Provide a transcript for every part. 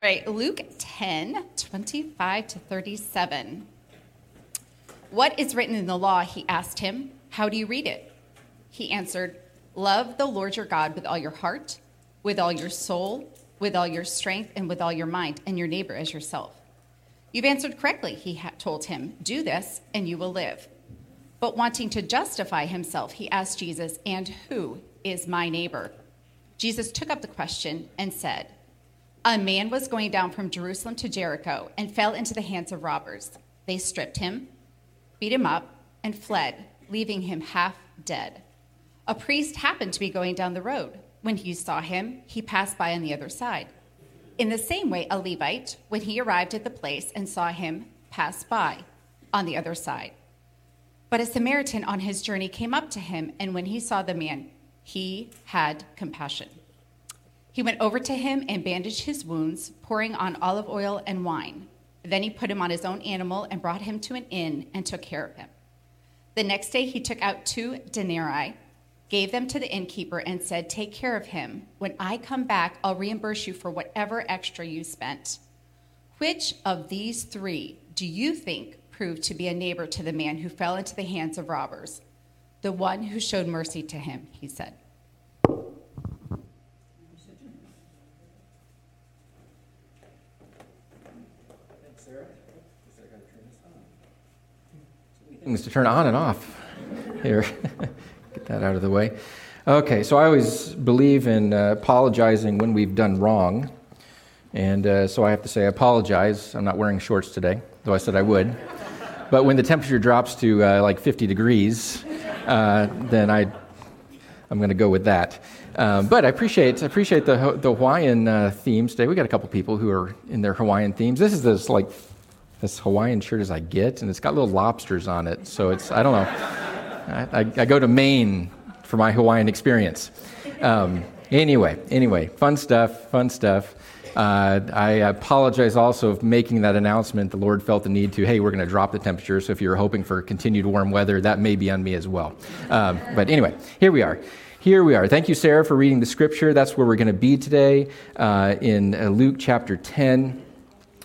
Right, Luke 10, 25 to 37. What is written in the law? He asked him. How do you read it? He answered, Love the Lord your God with all your heart, with all your soul, with all your strength, and with all your mind, and your neighbor as yourself. You've answered correctly, he told him. Do this, and you will live. But wanting to justify himself, he asked Jesus, And who is my neighbor? Jesus took up the question and said, a man was going down from Jerusalem to Jericho and fell into the hands of robbers. They stripped him, beat him up, and fled, leaving him half dead. A priest happened to be going down the road. When he saw him, he passed by on the other side. In the same way, a Levite, when he arrived at the place and saw him, passed by on the other side. But a Samaritan on his journey came up to him, and when he saw the man, he had compassion. He went over to him and bandaged his wounds, pouring on olive oil and wine. Then he put him on his own animal and brought him to an inn and took care of him. The next day he took out two denarii, gave them to the innkeeper, and said, Take care of him. When I come back, I'll reimburse you for whatever extra you spent. Which of these three do you think proved to be a neighbor to the man who fell into the hands of robbers? The one who showed mercy to him, he said. Things to turn on and off. Here, get that out of the way. Okay, so I always believe in uh, apologizing when we've done wrong. And uh, so I have to say, I apologize. I'm not wearing shorts today, though I said I would. But when the temperature drops to uh, like 50 degrees, uh, then I, I'm going to go with that. Um, but I appreciate, I appreciate the, the Hawaiian uh, themes today. We got a couple people who are in their Hawaiian themes. This is this like as Hawaiian shirt as I get, and it's got little lobsters on it. So it's, I don't know. I, I, I go to Maine for my Hawaiian experience. Um, anyway, anyway, fun stuff, fun stuff. Uh, I apologize also for making that announcement. The Lord felt the need to, hey, we're going to drop the temperature. So if you're hoping for continued warm weather, that may be on me as well. Um, but anyway, here we are. Here we are. Thank you, Sarah, for reading the scripture. That's where we're going to be today uh, in uh, Luke chapter 10.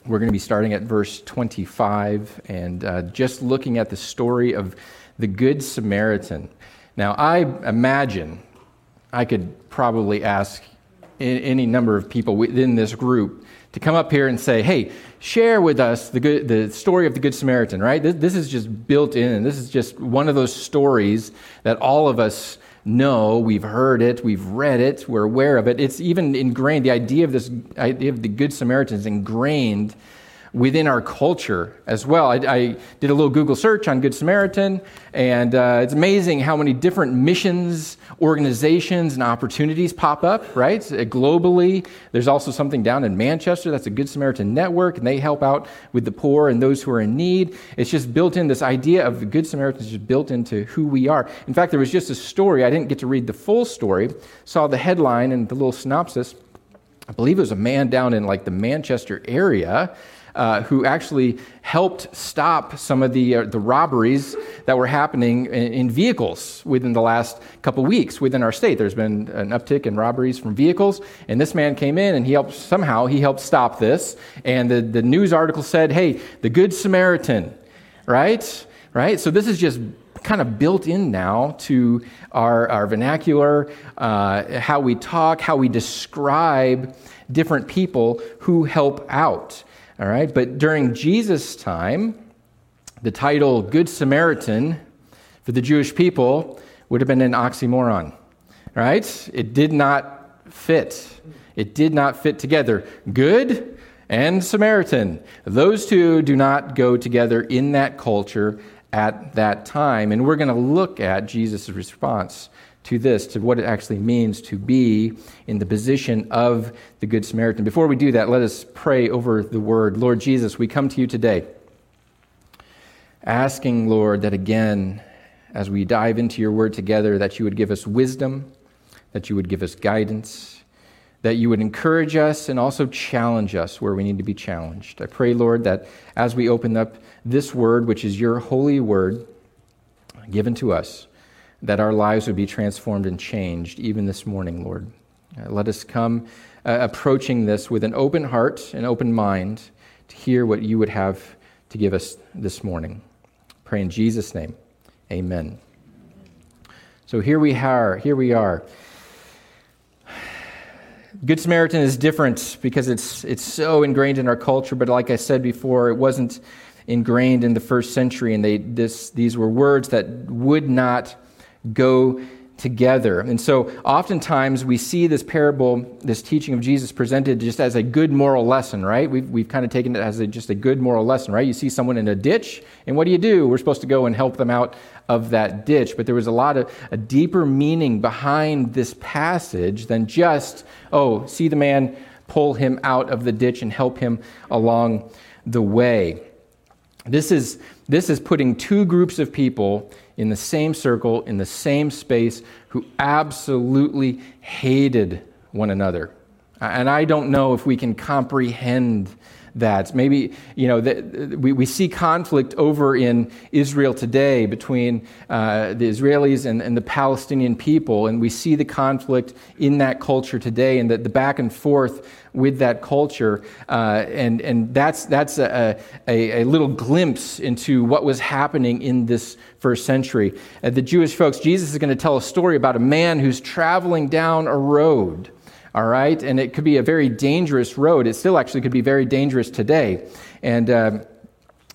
We're going to be starting at verse 25 and uh, just looking at the story of the Good Samaritan. Now, I imagine I could probably ask any number of people within this group to come up here and say, hey, share with us the, good, the story of the Good Samaritan, right? This, this is just built in. This is just one of those stories that all of us know, we've heard it, we've read it, we're aware of it. It's even ingrained, the idea of this idea of the Good Samaritan is ingrained within our culture as well. I, I, did a little Google search on Good Samaritan, and uh, it's amazing how many different missions, organizations, and opportunities pop up, right? Globally, there's also something down in Manchester that's a Good Samaritan network, and they help out with the poor and those who are in need. It's just built in, this idea of the Good Samaritan is just built into who we are. In fact, there was just a story, I didn't get to read the full story, saw the headline and the little synopsis. I believe it was a man down in like the Manchester area uh, who actually helped stop some of the, uh, the robberies that were happening in, in, vehicles within the last couple weeks within our state. There's been an uptick in robberies from vehicles, and this man came in and he helped somehow he helped stop this. And the, the news article said, "Hey, the Good Samaritan," right? Right. So this is just kind of built in now to our, our vernacular, uh, how we talk, how we describe different people who help out. All right, but during Jesus' time, the title Good Samaritan for the Jewish people would have been an oxymoron, right? It did not fit. It did not fit together. Good and Samaritan. Those two do not go together in that culture at that time. And we're going to look at Jesus' response to this, to what it actually means to be in the position of the Good Samaritan. Before we do that, let us pray over the word. Lord Jesus, we come to you today asking, Lord, that again, as we dive into your word together, that you would give us wisdom, that you would give us guidance, that you would encourage us and also challenge us where we need to be challenged. I pray, Lord, that as we open up this word, which is your holy word given to us, that our lives would be transformed and changed even this morning, Lord. Uh, let us come uh, approaching this with an open heart, an open mind to hear what you would have to give us this morning. Pray in Jesus' name. Amen. So here we are. Here we are. Good Samaritan is different because it's, it's so ingrained in our culture, but like I said before, it wasn't ingrained in the first century, and they, this, these were words that would not go together. And so oftentimes we see this parable, this teaching of Jesus presented just as a good moral lesson, right? We've, we've kind of taken it as a, just a good moral lesson, right? You see someone in a ditch, and what do you do? We're supposed to go and help them out of that ditch. But there was a lot of a deeper meaning behind this passage than just, oh, see the man, pull him out of the ditch and help him along the way. This is, this is putting two groups of people in the same circle, in the same space, who absolutely hated one another. And I don't know if we can comprehend that. Maybe, you know, the, we, we see conflict over in Israel today between uh, the Israelis and, and the Palestinian people, and we see the conflict in that culture today and the, the back and forth with that culture. Uh, and, and that's, that's a, a, a, little glimpse into what was happening in this first century. Uh, the Jewish folks, Jesus is going to tell a story about a man who's traveling down a road all right? And it could be a very dangerous road. It still actually could be very dangerous today. And uh,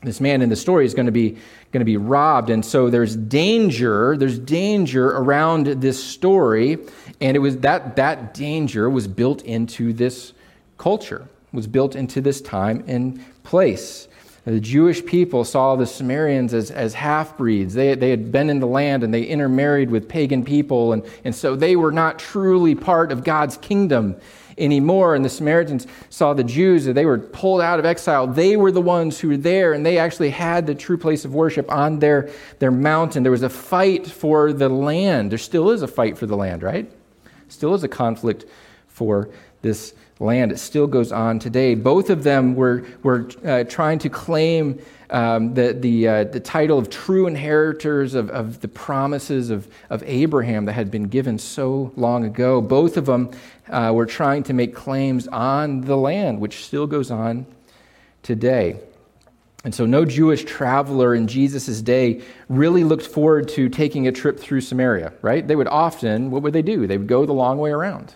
this man in the story is going to be going to be robbed and so there's danger there's danger around this story and it was that that danger was built into this culture was built into this time and place the Jewish people saw the Samaritans as, as half breeds. They, they had been in the land and they intermarried with pagan people, and, and so they were not truly part of God's kingdom anymore. And the Samaritans saw the Jews, that they were pulled out of exile. They were the ones who were there, and they actually had the true place of worship on their, their mountain. There was a fight for the land. There still is a fight for the land, right? Still is a conflict for this land. It still goes on today. Both of them were, were uh, trying to claim um, the, the, uh, the title of true inheritors of, of the promises of, of Abraham that had been given so long ago. Both of them uh, were trying to make claims on the land, which still goes on today. And so, no Jewish traveler in Jesus' day really looked forward to taking a trip through Samaria, right? They would often, what would they do? They would go the long way around.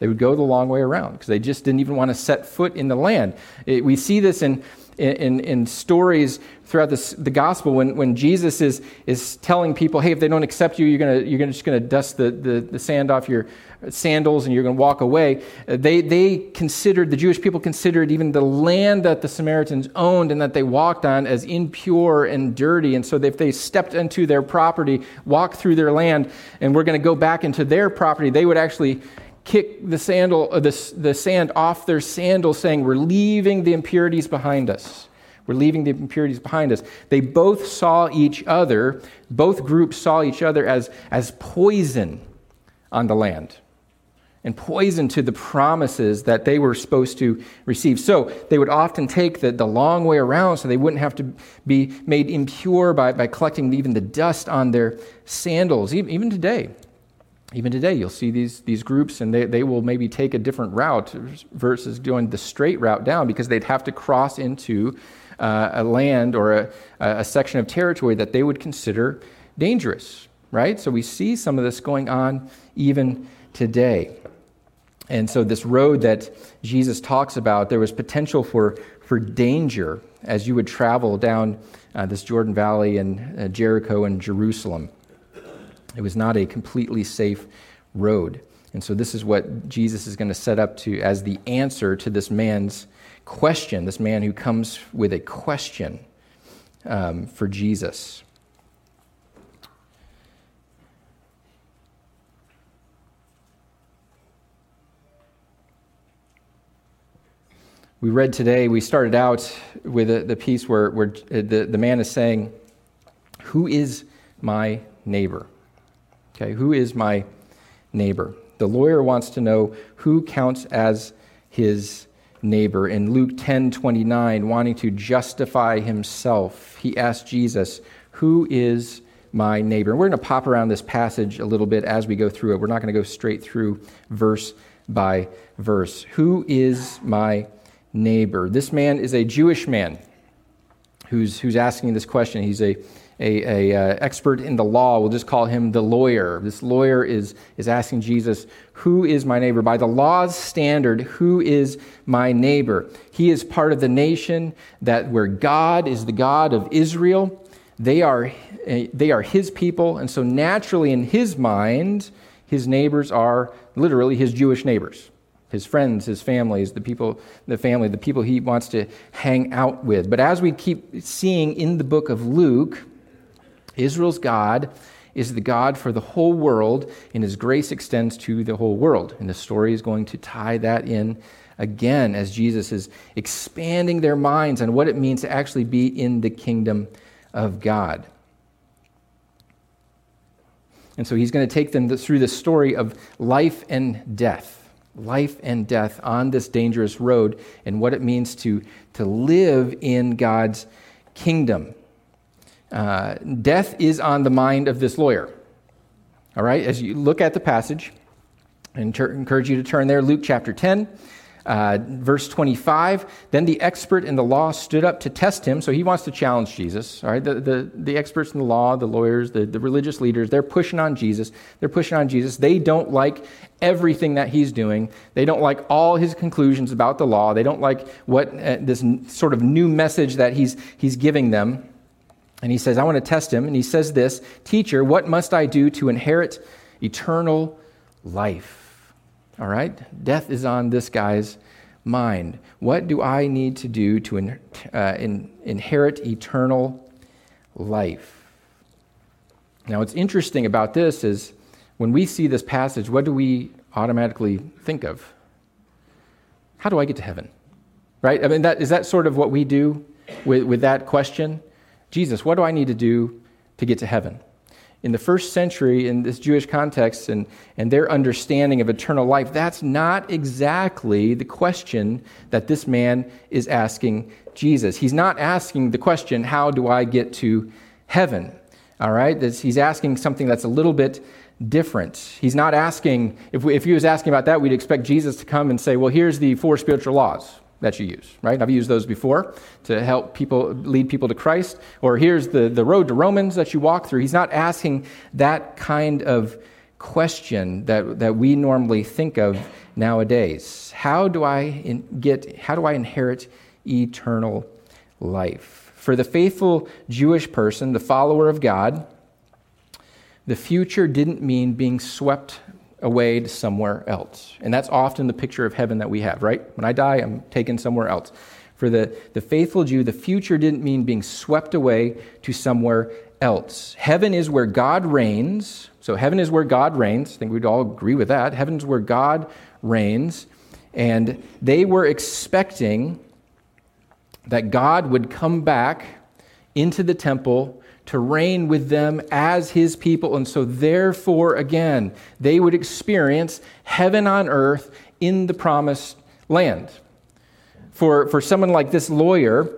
They would go the long way around because they just didn't even want to set foot in the land. It, we see this in, in, in stories throughout this, the gospel when, when Jesus is, is telling people, hey, if they don't accept you, you're, gonna, you're gonna, just going to dust the, the, the sand off your sandals and you're going to walk away. Uh, they, they considered, the Jewish people considered even the land that the Samaritans owned and that they walked on as impure and dirty. And so if they stepped into their property, walked through their land, and we're going to go back into their property, they would actually kick the, sandal, uh, the, the sand off their sandals, saying, We're leaving the impurities behind us. We're leaving the impurities behind us. They both saw each other, both groups saw each other as, as poison on the land and poison to the promises that they were supposed to receive. So they would often take the, the long way around so they wouldn't have to be made impure by, by collecting even the dust on their sandals. Even, even today, even today, you'll see these, these groups, and they, they will maybe take a different route versus going the straight route down because they'd have to cross into uh, a land or a, a section of territory that they would consider dangerous, right? So we see some of this going on even today. And so, this road that Jesus talks about, there was potential for, for danger as you would travel down uh, this Jordan Valley and uh, Jericho and Jerusalem. It was not a completely safe road. And so, this is what Jesus is going to set up to as the answer to this man's question, this man who comes with a question um, for Jesus. We read today, we started out with the piece where, where the, the man is saying, Who is my neighbor? Okay, who is my neighbor? The lawyer wants to know who counts as his neighbor. In Luke 10 29, wanting to justify himself, he asked Jesus, Who is my neighbor? And we're going to pop around this passage a little bit as we go through it. We're not going to go straight through verse by verse. Who is my neighbor? This man is a Jewish man who's, who's asking this question. He's a, a, a uh, expert in the law. We'll just call him the lawyer. This lawyer is, is asking Jesus, Who is my neighbor? By the law's standard, who is my neighbor? He is part of the nation that where God is the God of Israel. They are, eh, they are his people, and so naturally in his mind, his neighbors are literally his Jewish neighbors his friends, his families, the people, the family, the people he wants to hang out with. But as we keep seeing in the book of Luke, Israel's God is the God for the whole world, and his grace extends to the whole world. And the story is going to tie that in again as Jesus is expanding their minds on what it means to actually be in the kingdom of God. And so he's going to take them through the story of life and death life and death on this dangerous road and what it means to, to live in God's kingdom. Uh, death is on the mind of this lawyer. All right, as you look at the passage, I encourage you to turn there, Luke chapter 10. Uh, verse 25, then the expert in the law stood up to test him. So he wants to challenge Jesus. All right, the, the, the experts in the law, the lawyers, the, the religious leaders, they're pushing on Jesus. They're pushing on Jesus. They don't like everything that he's doing. They don't like all his conclusions about the law. They don't like what uh, this sort of new message that he's, he's giving them. And he says, I want to test him. And he says this Teacher, what must I do to inherit eternal life? All right? Death is on this guy's mind. What do I need to do to in, uh, in, inherit eternal life? Now, what's interesting about this is when we see this passage, what do we automatically think of? How do I get to heaven? Right? I mean, that, is that sort of what we do with, with that question? Jesus, what do I need to do to get to heaven? in the first century, in this Jewish context and, and their understanding of eternal life, that's not exactly the question that this man is asking Jesus. He's not asking the question, How do I get to heaven? All right? he's asking something that's a little bit different. He's not asking, if, we, if he was asking about that, we'd expect Jesus to come and say, Well, here's the four spiritual laws that you use, right? I've used those before to help people lead people to Christ. Or here's the, the road to Romans that you walk through. He's not asking that kind of question that, that we normally think of nowadays. How do I in, get how do I inherit eternal life? For the faithful Jewish person, the follower of God, the future didn't mean being swept away to somewhere else. And that's often the picture of heaven that we have, right? When I die, I'm taken somewhere else. For the, the faithful Jew, the future didn't mean being swept away to somewhere else. Heaven is where God reigns. So, heaven is where God reigns. I think we'd all agree with that. Heaven's where God reigns. And they were expecting that God would come back into the temple to reign with them as his people. And so, therefore, again, they would experience heaven on earth in the promised land. For, for someone like this lawyer,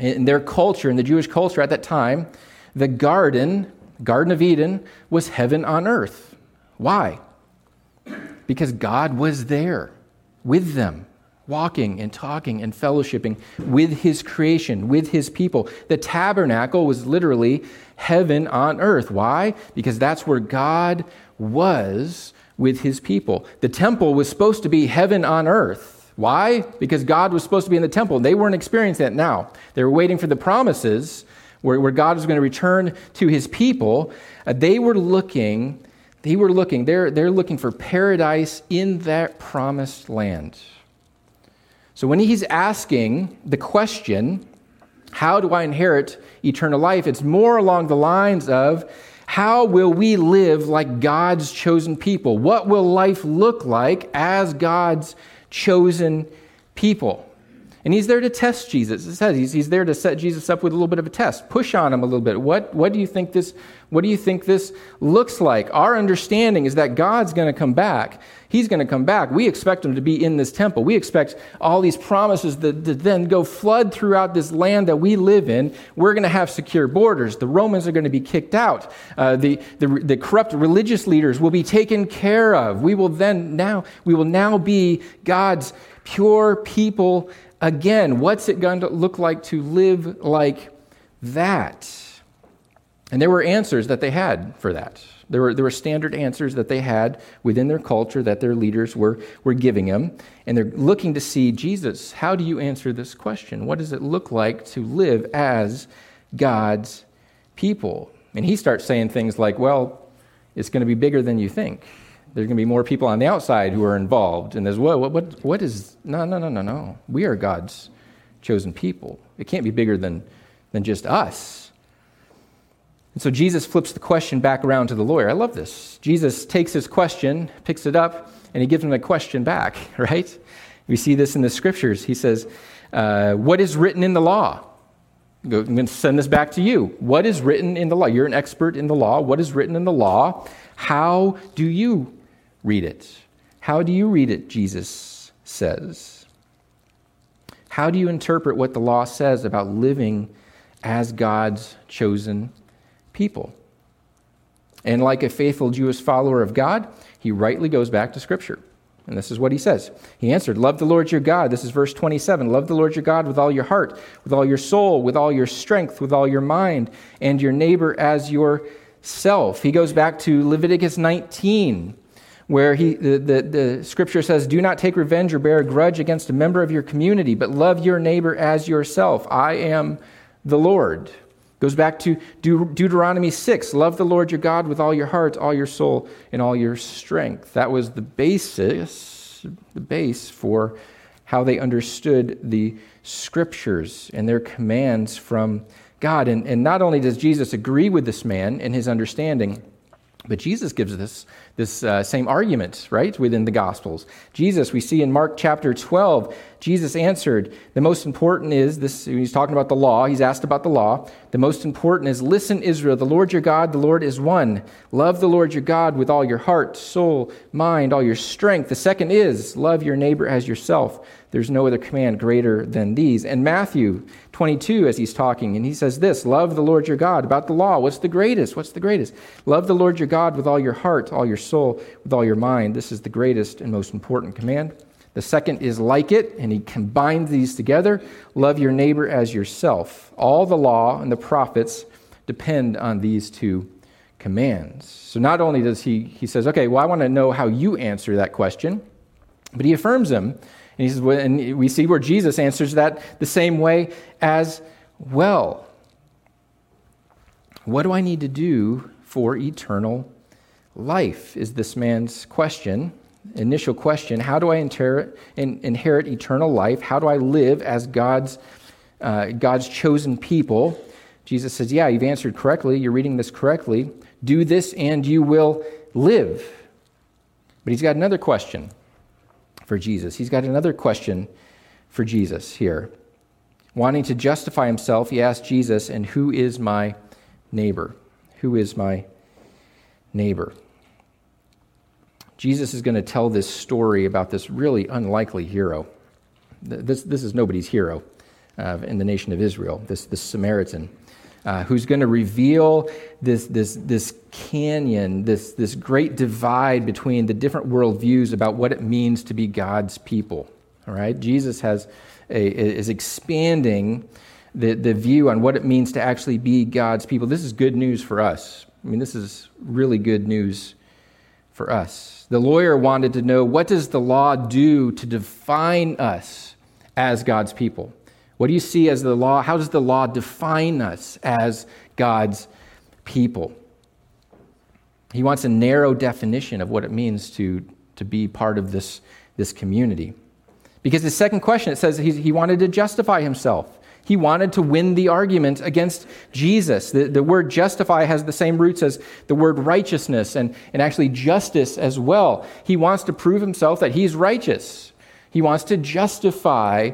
in their culture, in the Jewish culture at that time, the garden, Garden of Eden, was heaven on earth. Why? Because God was there with them walking and talking and fellowshipping with his creation, with his people. The tabernacle was literally heaven on earth. Why? Because that's where God was with his people. The temple was supposed to be heaven on earth. Why? Because God was supposed to be in the temple. They weren't experiencing that now. They were waiting for the promises where, where God was going to return to his people. Uh, they were looking, they were looking, they're, they're looking for paradise in that promised land. So when he's asking the question, how do I inherit eternal life? It's more along the lines of, how will we live like God's chosen people? What will life look like as God's chosen people? And he's there to test Jesus. It says he's, he's there to set Jesus up with a little bit of a test, push on him a little bit. What, what, do you think this, what do you think this looks like? Our understanding is that God's going to come back. He's going to come back. We expect him to be in this temple. We expect all these promises that, to then go flood throughout this land that we live in. We're going to have secure borders. The Romans are going to be kicked out. Uh, the, the, the corrupt religious leaders will be taken care of. We will then now, we will now be God's pure people again. What's it going to look like to live like that? And there were answers that they had for that. There were, there were standard answers that they had within their culture that their leaders were, were giving them. And they're looking to see Jesus, how do you answer this question? What does it look like to live as God's people? And he starts saying things like, well, it's going to be bigger than you think. There's going to be more people on the outside who are involved. And there's, what, what, what is, no, no, no, no, no. We are God's chosen people. It can't be bigger than, than just us. And so Jesus flips the question back around to the lawyer. I love this. Jesus takes his question, picks it up, and he gives him a question back, right? We see this in the scriptures. He says, uh, What is written in the law? I'm going to send this back to you. What is written in the law? You're an expert in the law. What is written in the law? How do you read it. How do you read it, Jesus says? How do you interpret what the law says about living as God's chosen people? And like a faithful Jewish follower of God, he rightly goes back to Scripture. And this is what he says. He answered, Love the Lord your God. This is verse 27. Love the Lord your God with all your heart, with all your soul, with all your strength, with all your mind, and your neighbor as yourself. He goes back to Leviticus 19 where he, the, the, the, scripture says, Do not take revenge or bear a grudge against a member of your community, but love your neighbor as yourself. I am the Lord. Goes back to De- Deuteronomy 6 Love the Lord your God with all your heart, all your soul, and all your strength. That was the basis, the base for how they understood the scriptures and their commands from God. And, and not only does Jesus agree with this man in his understanding, but Jesus gives this, this uh, same argument, right, within the Gospels. Jesus, we see in Mark chapter 12, Jesus answered, The most important is this, he's talking about the law, he's asked about the law. The most important is, Listen, Israel, the Lord your God, the Lord is one. Love the Lord your God with all your heart, soul, mind, all your strength. The second is, Love your neighbor as yourself. There's no other command greater than these. And Matthew 22, as he's talking, and he says this Love the Lord your God. About the law, what's the greatest? What's the greatest? Love the Lord your God with all your heart, all your soul, with all your mind. This is the greatest and most important command. The second is like it, and he combines these together love your neighbor as yourself. All the law and the prophets depend on these two commands. So not only does he, he says, okay, well, I want to know how you answer that question, but he affirms them and he says, and we see where Jesus answers that the same way as well. What do I need to do for eternal life? Is this man's question, initial question. How do I inherit, inherit eternal life? How do I live as God's, uh, God's chosen people? Jesus says, Yeah, you've answered correctly. You're reading this correctly. Do this and you will live. But he's got another question for Jesus. He's got another question for Jesus here. Wanting to justify himself, he asked Jesus, And who is my neighbor? Who is my neighbor? Jesus is going to tell this story about this really unlikely hero. This, this is nobody's hero uh, in the nation of Israel, this, this Samaritan uh, who's going to reveal this, this, this canyon, this, this great divide between the different worldviews about what it means to be God's people. All right? Jesus has a, is expanding the, the view on what it means to actually be God's people. This is good news for us. I mean, this is really good news for us. The lawyer wanted to know what does the law do to define us as God's people? What do you see as the law? How does the law define us as God's people? He wants a narrow definition of what it means to, to be part of this, this community. Because the second question, it says he, he wanted to justify himself. He wanted to win the argument against Jesus. The, the word justify has the same roots as the word righteousness and, and actually justice as well. He wants to prove himself that he's righteous. He wants to justify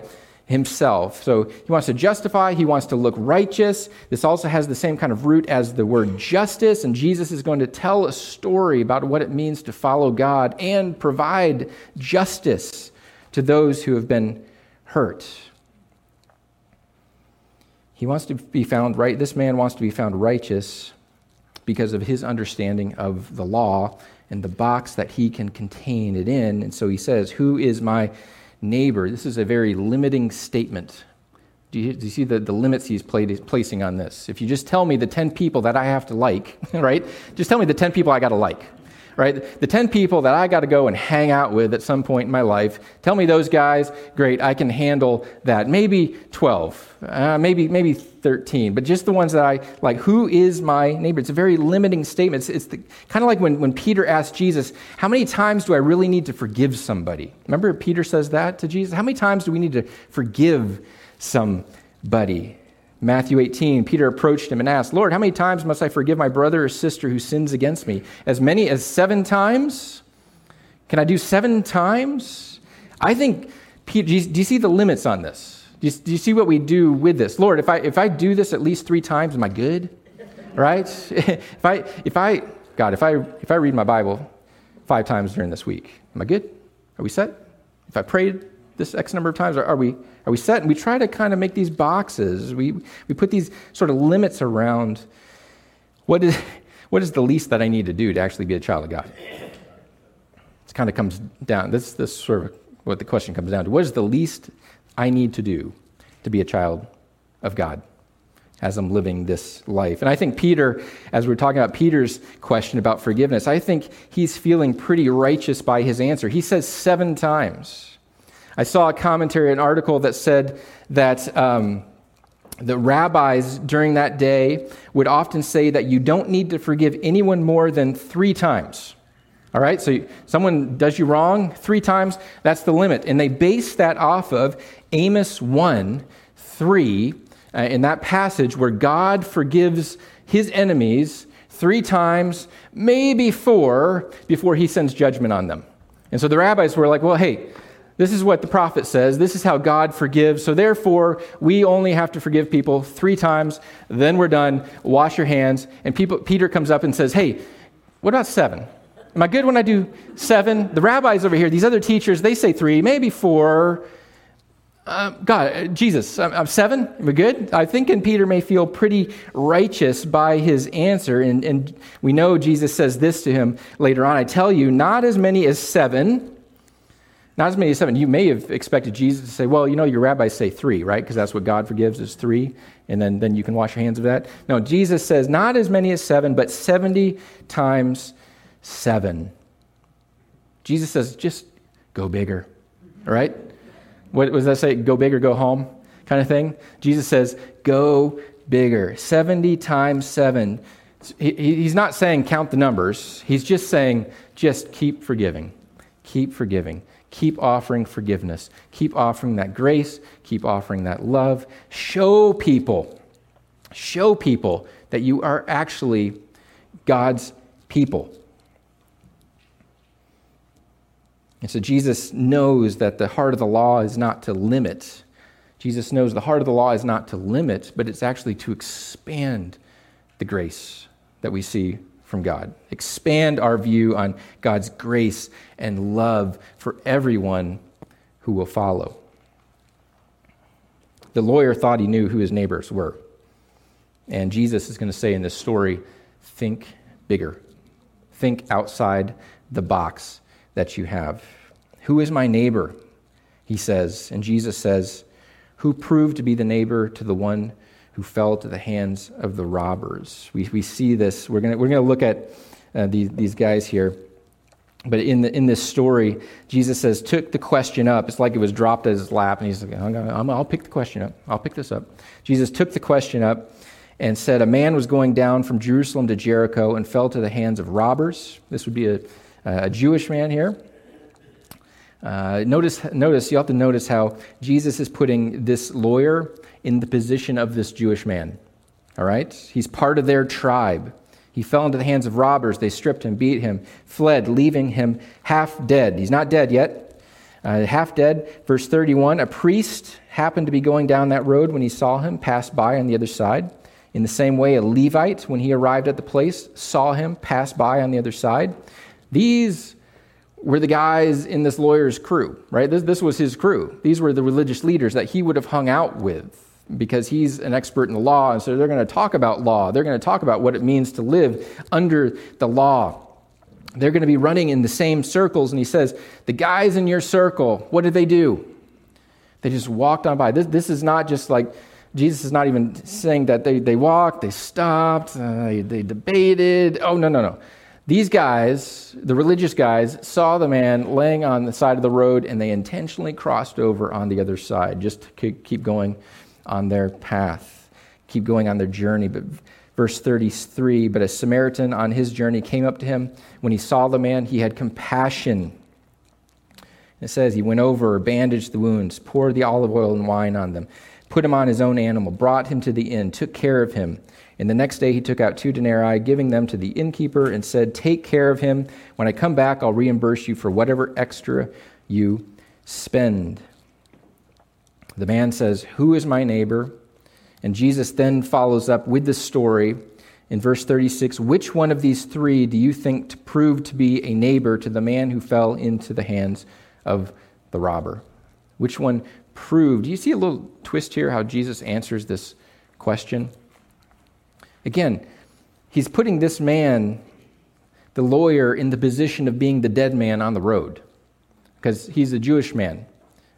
himself. So he wants to justify, he wants to look righteous. This also has the same kind of root as the word justice, and Jesus is going to tell a story about what it means to follow God and provide justice to those who have been hurt. He wants to be found right. This man wants to be found righteous because of his understanding of the law and the box that he can contain it in. And so he says, Who is my neighbor? This is a very limiting statement. Do you, do you see the, the limits he's placing on this? If you just tell me the 10 people that I have to like, right? Just tell me the 10 people I got to like right? The 10 people that I got to go and hang out with at some point in my life, tell me those guys, great, I can handle that. Maybe 12, uh, maybe, maybe 13, but just the ones that I like. Who is my neighbor? It's a very limiting statement. It's, it's kind of like when, when Peter asked Jesus, How many times do I really need to forgive somebody? Remember, Peter says that to Jesus? How many times do we need to forgive somebody? Matthew 18, Peter approached him and asked, Lord, how many times must I forgive my brother or sister who sins against me? As many as seven times? Can I do seven times? I think, do you see the limits on this? Do you, do you see what we do with this? Lord, if I, if I do this at least three times, am I good? Right? if I, if I, God, if I, if I read my Bible five times during this week, am I good? Are we set? If I prayed this X number of times, are, are we, are we set? And we try to kind of make these boxes. We, we put these sort of limits around what is, what is the least that I need to do to actually be a child of God? It kind of comes down, this, this sort of what the question comes down to. What is the least I need to do to be a child of God as I'm living this life? And I think Peter, as we're talking about Peter's question about forgiveness, I think he's feeling pretty righteous by his answer. He says seven times. I saw a commentary, an article that said that um, the rabbis during that day would often say that you don't need to forgive anyone more than three times. All right, so someone does you wrong three times, that's the limit. And they base that off of Amos 1 3, uh, in that passage where God forgives his enemies three times, maybe four, before he sends judgment on them. And so the rabbis were like, well, hey, this is what the prophet says. This is how God forgives. So therefore, we only have to forgive people three times. Then we're done. Wash your hands. And people, Peter comes up and says, Hey, what about seven? Am I good when I do seven? The rabbis over here, these other teachers, they say three, maybe four. Uh, God, uh, Jesus, I'm, I'm, seven. Am I good? I think and Peter may feel pretty righteous by his answer. And, and we know Jesus says this to him later on. I tell you, not as many as seven not as many as seven. You may have expected Jesus to say, well, you know, your rabbis say three, right? Because that's what God forgives is three. And then, then you can wash your hands of that. No, Jesus says, not as many as seven, but 70 times seven. Jesus says, just go bigger, all right? What does that say? Go big or go home kind of thing? Jesus says, go bigger. 70 times seven. he's not saying count the numbers, he's just saying, just keep forgiving. Keep forgiving. Keep offering forgiveness. Keep offering that grace. Keep offering that love. Show people, show people that you are actually God's people. And so Jesus knows that the heart of the law is not to limit. Jesus knows the heart of the law is not to limit, but it's actually to expand the grace that we see from God. Expand our view on God's grace and love for everyone who will follow. The lawyer thought he knew who his neighbors were. And Jesus is going to say in this story think bigger, think outside the box that you have. Who is my neighbor? He says. And Jesus says, Who proved to be the neighbor to the one who fell to the hands of the robbers. We, we see this. We're going we're to look at uh, these, these guys here. But in, the, in this story, Jesus says, took the question up. It's like it was dropped at his lap, and he's like, I'll pick the question up. I'll pick this up. Jesus took the question up and said, A man was going down from Jerusalem to Jericho and fell to the hands of robbers. This would be a, a Jewish man here. Uh, notice, notice, you have to notice how Jesus is putting this lawyer in the position of this Jewish man. All right? He's part of their tribe. He fell into the hands of robbers. They stripped him, beat him, fled, leaving him half dead. He's not dead yet, Uh, half dead. Verse 31 A priest happened to be going down that road when he saw him, pass by on the other side. In the same way, a Levite, when he arrived at the place, saw him, pass by on the other side. These were the guys in this lawyer's crew, right? This, this was his crew. These were the religious leaders that he would have hung out with because he's an expert in the law. And so they're going to talk about law. They're going to talk about what it means to live under the law. They're going to be running in the same circles. And he says, The guys in your circle, what did they do? They just walked on by. This, this is not just like, Jesus is not even saying that they, they walked, they stopped, uh, they, they debated. Oh, no, no, no. These guys, the religious guys, saw the man laying on the side of the road and they intentionally crossed over on the other side just to keep going on their path, keep going on their journey. But verse 33 But a Samaritan on his journey came up to him. When he saw the man, he had compassion. It says he went over, bandaged the wounds, poured the olive oil and wine on them, put him on his own animal, brought him to the inn, took care of him. And the next day he took out two denarii, giving them to the innkeeper, and said, Take care of him. When I come back, I'll reimburse you for whatever extra you spend. The man says, Who is my neighbor? And Jesus then follows up with the story in verse 36 Which one of these three do you think to prove to be a neighbor to the man who fell into the hands of the robber? Which one proved? Do you see a little twist here how Jesus answers this question? Again, he's putting this man, the lawyer, in the position of being the dead man on the road because he's a Jewish man.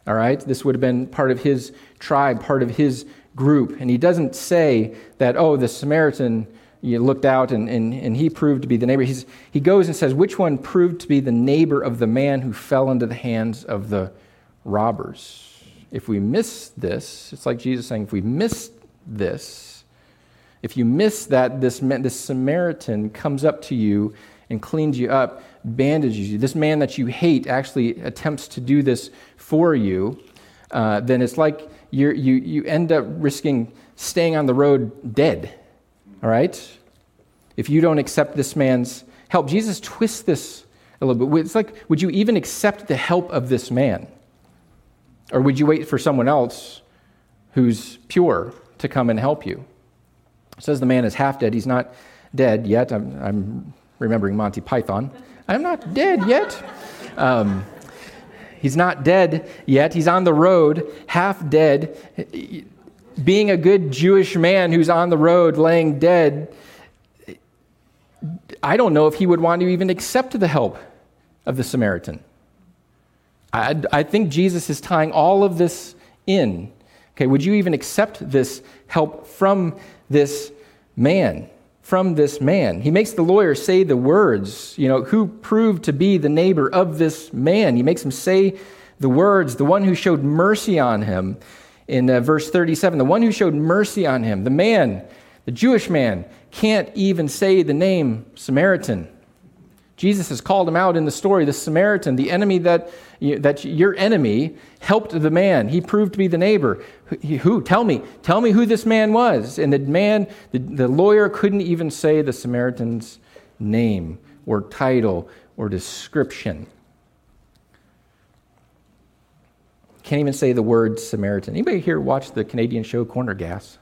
All right? This would have been part of his tribe, part of his group. And he doesn't say that, oh, the Samaritan you looked out and, and, and he proved to be the neighbor. He's, he goes and says, which one proved to be the neighbor of the man who fell into the hands of the robbers? If we miss this, it's like Jesus saying, if we miss this, if you miss that, this, this Samaritan comes up to you and cleans you up, bandages you. This man that you hate actually attempts to do this for you. Uh, then it's like you you, end up risking staying on the road dead. All right? If you don't accept this man's help, Jesus twists this a little bit. It's like, would you even accept the help of this man? Or would you wait for someone else who's pure to come and help you? It says the man is half dead. He's not dead yet. I'm, I'm remembering Monty Python. I'm not dead yet. Um, he's not dead yet. He's on the road, half dead. Being a good Jewish man who's on the road laying dead, I don't know if he would want to even accept the help of the Samaritan. I, I think Jesus is tying all of this in. Okay, would you even accept this help from this man, from this man. He makes the lawyer say the words, you know, who proved to be the neighbor of this man. He makes him say the words, the one who showed mercy on him in uh, verse 37, the one who showed mercy on him, the man, the Jewish man, can't even say the name Samaritan. Jesus has called him out in the story, the Samaritan, the enemy that, that your enemy helped the man. He proved to be the neighbor. Who, who? Tell me. Tell me who this man was. And the man, the, the lawyer couldn't even say the Samaritan's name or title or description. Can't even say the word Samaritan. Anybody here watch the Canadian show Corner Gas?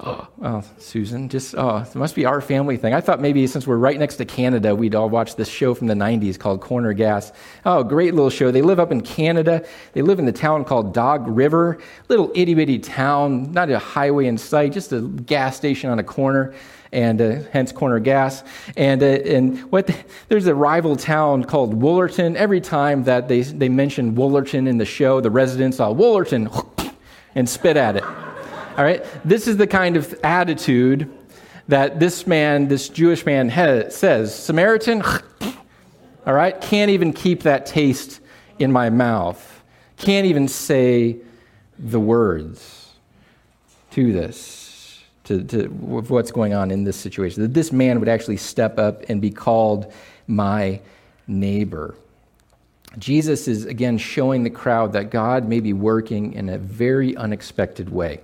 Oh, oh, Susan, just, oh, it must be our family thing. I thought maybe since we're right next to Canada, we'd all watch this show from the 90s called Corner Gas. Oh, great little show. They live up in Canada. They live in the town called Dog River, little itty bitty town, not a highway in sight, just a gas station on a corner, and uh, hence Corner Gas. And, uh, and what the, there's a rival town called Wullerton. Every time that they, they mention Wullerton in the show, the residents all, Wullerton, and spit at it. All right? This is the kind of attitude that this man, this Jewish man, has, says Samaritan, all right, can't even keep that taste in my mouth, can't even say the words to this, to, to what's going on in this situation. That this man would actually step up and be called my neighbor. Jesus is again showing the crowd that God may be working in a very unexpected way.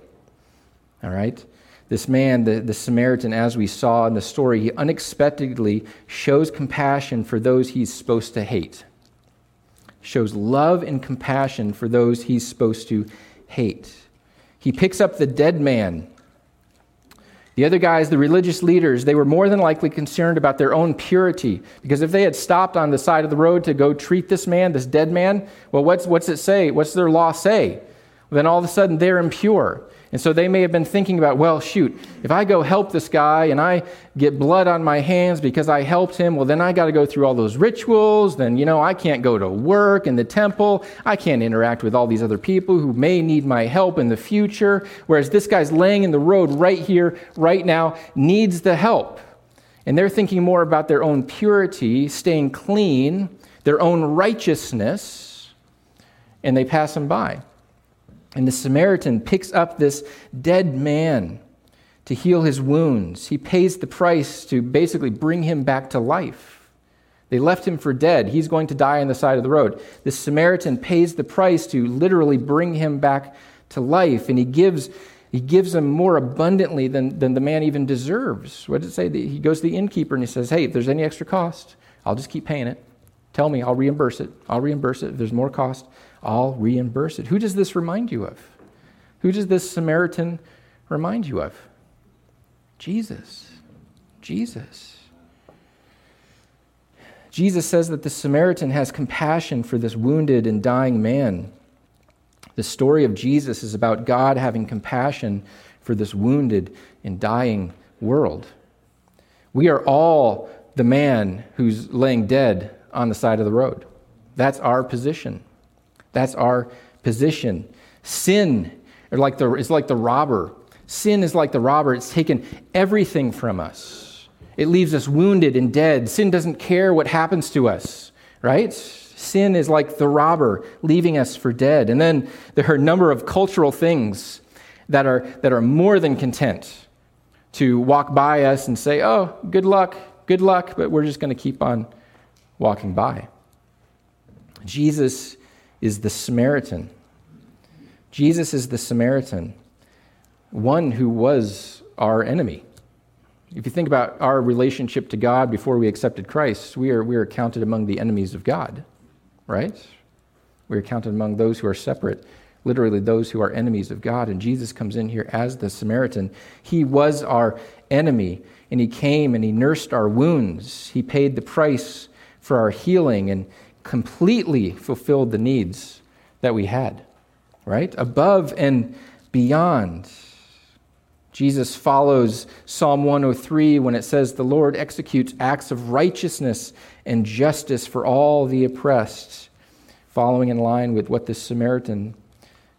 All right? This man, the, the Samaritan, as we saw in the story, he unexpectedly shows compassion for those he's supposed to hate. shows love and compassion for those he's supposed to hate. He picks up the dead man. The other guys, the religious leaders, they were more than likely concerned about their own purity. Because if they had stopped on the side of the road to go treat this man, this dead man, well, what's, what's it say? What's their law say? Well, then all of a sudden they're impure. And so they may have been thinking about, well, shoot, if I go help this guy and I get blood on my hands because I helped him, well, then I got to go through all those rituals. Then, you know, I can't go to work in the temple. I can't interact with all these other people who may need my help in the future. Whereas this guy's laying in the road right here, right now, needs the help. And they're thinking more about their own purity, staying clean, their own righteousness, and they pass him by. And the Samaritan picks up this dead man to heal his wounds. He pays the price to basically bring him back to life. They left him for dead. He's going to die on the side of the road. The Samaritan pays the price to literally bring him back to life, and he gives, he gives him more abundantly than, than the man even deserves. What does it say? He goes to the innkeeper and he says, Hey, if there's any extra cost, I'll just keep paying it. Tell me, I'll reimburse it. I'll reimburse it. If there's more cost, I'll reimburse it. Who does this remind you of? Who does this Samaritan remind you of? Jesus. Jesus. Jesus says that the Samaritan has compassion for this wounded and dying man. The story of Jesus is about God having compassion for this wounded and dying world. We are all the man who's laying dead on the side of the road. That's our position. That's our position. Sin is like the, is like the robber. Sin is like the robber. It's taken everything from us. It leaves us wounded and dead. Sin doesn't care what happens to us, right? Sin is like the robber, leaving us for dead. And then there are a number of cultural things that are, that are more than content to walk by us and say, oh, good luck, good luck, but we're just going to keep on walking by. Jesus is the Samaritan. Jesus is the Samaritan, one who was our enemy. If you think about our relationship to God before we accepted Christ, we are, we are counted among the enemies of God, right? We are counted among those who are separate, literally, those who are enemies of God. And Jesus comes in here as the Samaritan. He was our enemy, and He came and He nursed our wounds. He paid the price for our healing and completely fulfilled the needs that we had, right? Above and beyond. Jesus follows Psalm 103 when it says, The Lord executes acts of righteousness and justice for all the oppressed, following in line with what the Samaritan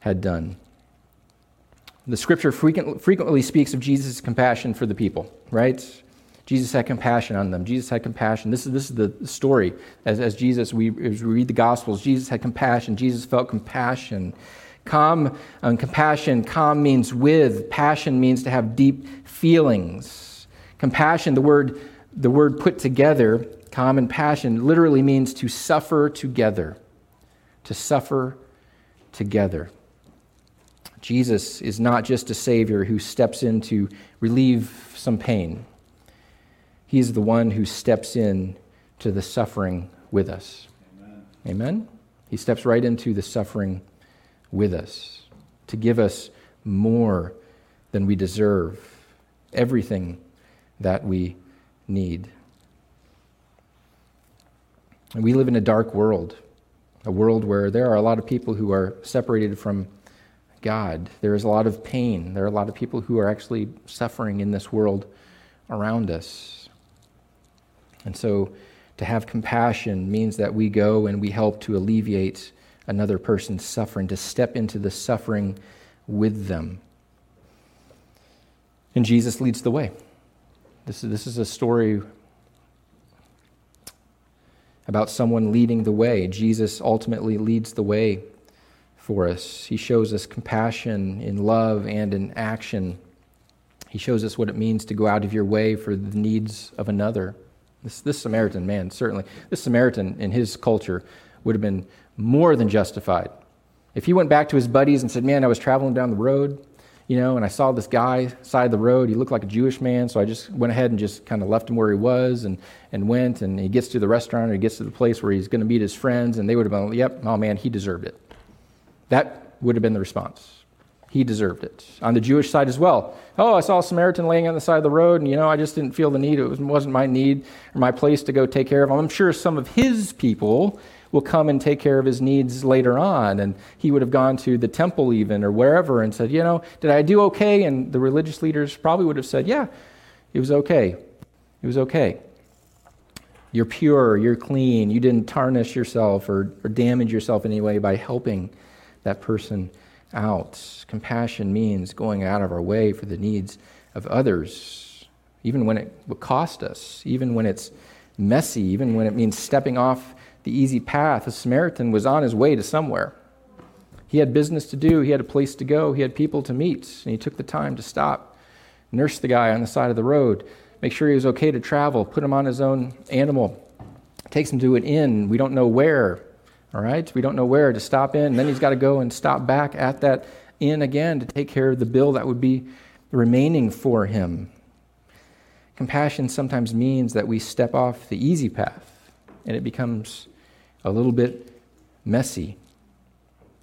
had done. The scripture frequently speaks of Jesus' compassion for the people, right? Jesus had compassion on them. Jesus had compassion. This is, this is the story. As, as Jesus, we, as we read the Gospels, Jesus had compassion. Jesus felt compassion. Calm um, compassion, calm means with. Passion means to have deep feelings. Compassion, the word, the word put together, calm and passion, literally means to suffer together. To suffer together. Jesus is not just a Savior who steps in to relieve some pain. He is the one who steps in to the suffering with us. Amen. Amen? He steps right into the suffering with us to give us more than we deserve, everything that we need. And we live in a dark world, a world where there are a lot of people who are separated from God. There is a lot of pain. There are a lot of people who are actually suffering in this world around us. And so to have compassion means that we go and we help to alleviate another person's suffering, to step into the suffering with them. And Jesus leads the way. This is, this is a story about someone leading the way. Jesus ultimately leads the way for us. He shows us compassion in love and in action. He shows us what it means to go out of your way for the needs of another. This, this Samaritan man, certainly, this Samaritan in his culture would have been more than justified. If he went back to his buddies and said, Man, I was traveling down the road you know, and I saw this guy side of the road. He looked like a Jewish man, so I just went ahead and just kind of left him where he was and, and went. And he gets to the restaurant or he gets to the place where he's going to meet his friends, and they would have been, yep, oh man, he deserved it. That would have been the response. He deserved it. On the Jewish side as well. Oh, I saw a Samaritan laying on the side of the road, and you know, I just didn't feel the need. It wasn't my need or my place to go take care of him. I'm sure some of his people will come and take care of his needs later on. And he would have gone to the temple, even, or wherever, and said, You know, did I do okay? And the religious leaders probably would have said, Yeah, it was okay. It was okay. You're pure, you're clean, you didn't tarnish yourself or, or damage yourself in any way by helping that person out. Compassion means going out of our way for the needs of others, even when it would cost us, even when it's messy, even when it means stepping off the easy path. The Samaritan was on his way to somewhere. He had business to do, he had a place to go, he had people to meet, and he took the time to stop, nurse the guy on the side of the road, make sure he was okay to travel, put him on his own animal, takes him to an inn. We don't know where, all right? We don't know where to stop in. And then he's got to go and stop back at that inn again to take care of the bill that would be remaining for him. Compassion sometimes means that we step off the easy path and it becomes a little bit messy.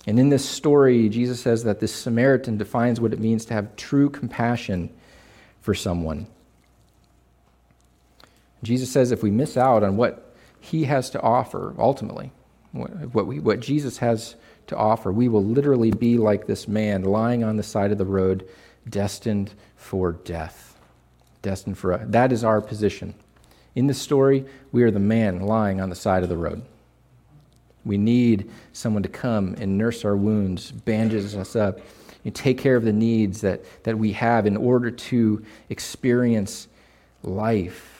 And in this story, Jesus says that this Samaritan defines what it means to have true compassion for someone. Jesus says if we miss out on what he has to offer, ultimately, what, we, what Jesus has to offer, we will literally be like this man lying on the side of the road, destined for death. Destined for that is our position. In the story, we are the man lying on the side of the road. We need someone to come and nurse our wounds, bandage us up, and take care of the needs that, that we have in order to experience life.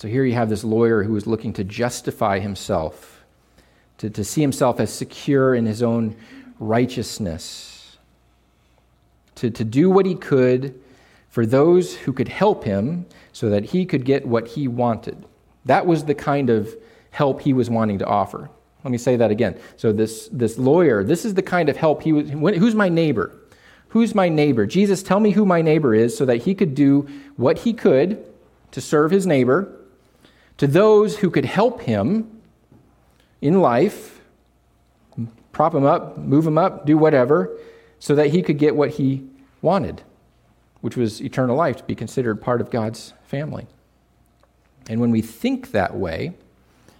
So here you have this lawyer who is looking to justify himself, to, to see himself as secure in his own righteousness, to, to do what he could for those who could help him so that he could get what he wanted. That was the kind of help he was wanting to offer. Let me say that again. So, this, this lawyer, this is the kind of help he was. Who's my neighbor? Who's my neighbor? Jesus, tell me who my neighbor is so that he could do what he could to serve his neighbor to those who could help him in life, prop him up, move him up, do whatever, so that he could get what he wanted, which was eternal life, to be considered part of God's family. And when we think that way,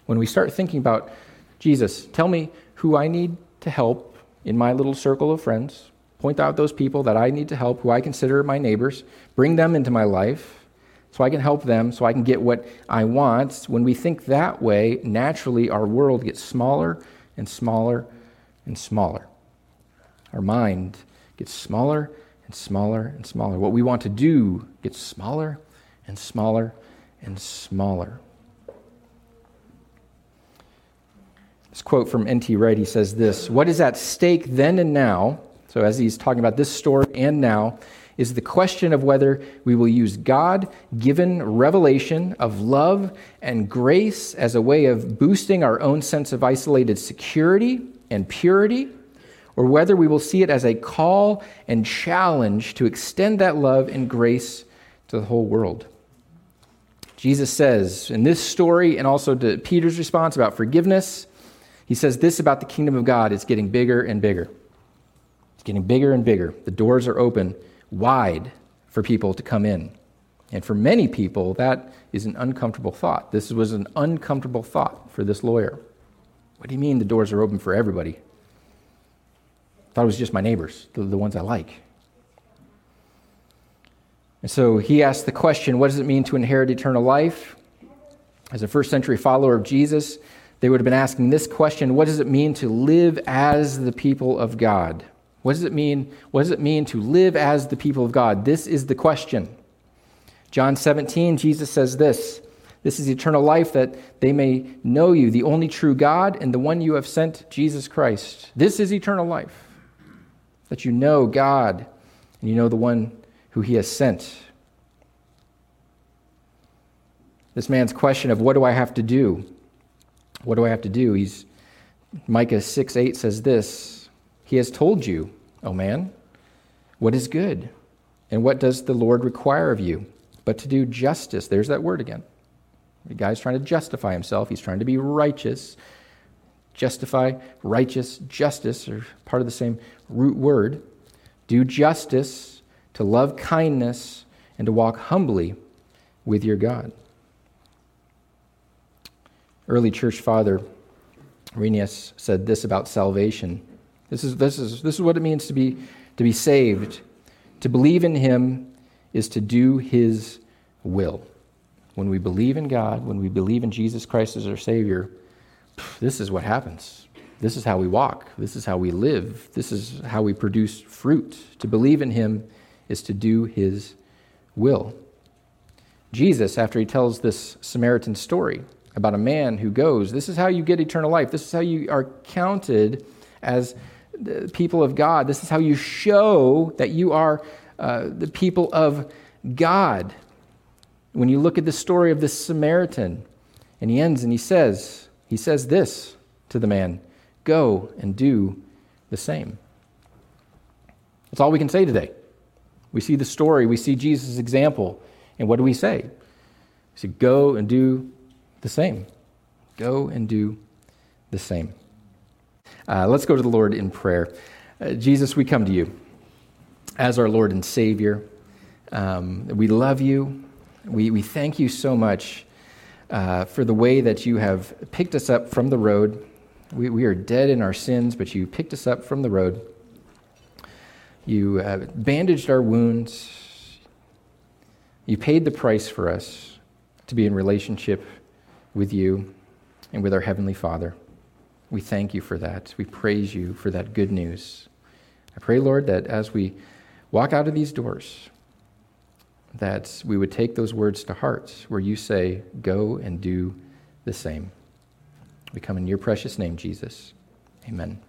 when we start thinking about Jesus, tell me who I need to help in my little circle of friends, point out those people that I need to help, who I consider my neighbors, bring them into my life so I can help them, so I can get what I want. When we think that way, naturally our world gets smaller and smaller and smaller. Our mind gets smaller and smaller and smaller. What we want to do gets smaller and smaller and smaller. This quote from N.T. Wright, he says this What is at stake then and now, so as he's talking about this story and now, is the question of whether we will use God given revelation of love and grace as a way of boosting our own sense of isolated security and purity, or whether we will see it as a call and challenge to extend that love and grace to the whole world. Jesus says in this story, and also to Peter's response about forgiveness, he says this about the kingdom of God it's getting bigger and bigger. It's getting bigger and bigger. The doors are open wide for people to come in. And for many people, that is an uncomfortable thought. This was an uncomfortable thought for this lawyer. What do you mean the doors are open for everybody? I thought it was just my neighbors, the, the ones I like. And so he asked the question what does it mean to inherit eternal life? As a first century follower of Jesus, they would have been asking this question What does it mean to live as the people of God? What does it mean? What does it mean to live as the people of God? This is the question. John 17, Jesus says this This is eternal life, that they may know you, the only true God, and the one you have sent, Jesus Christ. This is eternal life, that you know God and you know the one who he has sent. This man's question of what do I have to do? What do I have to do? He's Micah 6 8 says this He has told you, O man, what is good. And what does the Lord require of you? But to do justice. There's that word again. The guy's trying to justify himself, he's trying to be righteous. Justify, righteous, justice are part of the same root word. Do justice, to love kindness, and to walk humbly with your God. Early church father Irenaeus said this about salvation. This is, this, is, this is what it means to be, to be saved. To believe in him is to do his will. When we believe in God, when we believe in Jesus Christ as our Savior, this is what happens. This is how we walk. This is how we live. This is how we produce fruit. To believe in him is to do his will. Jesus, after he tells this Samaritan story about a man who goes, this is how you get eternal life. This is how you are counted as the people of God. This is how you show that you are uh, the people of God. When you look at the story of this Samaritan, and he ends and he says, he says this to the man Go and do the same. That's all we can say today. We see the story, we see Jesus' example, and what do we say? We say, Go and do the same. Go and do the same. Uh, let's go to the Lord in prayer. Uh, Jesus, we come to you as our Lord and Savior. Um, we love you. We, we thank you so much uh, for the way that you have picked us up from the road. We, we are dead in our sins, but you picked us up from the road. You uh, bandaged our wounds. You paid the price for us to be in relationship with you and with our Heavenly Father. We thank you for that. We praise you for that good news. I pray, Lord, that as we walk out of these doors, that we would take those words to heart where you say, Go and do the same. We come in your precious name, Jesus. Amen.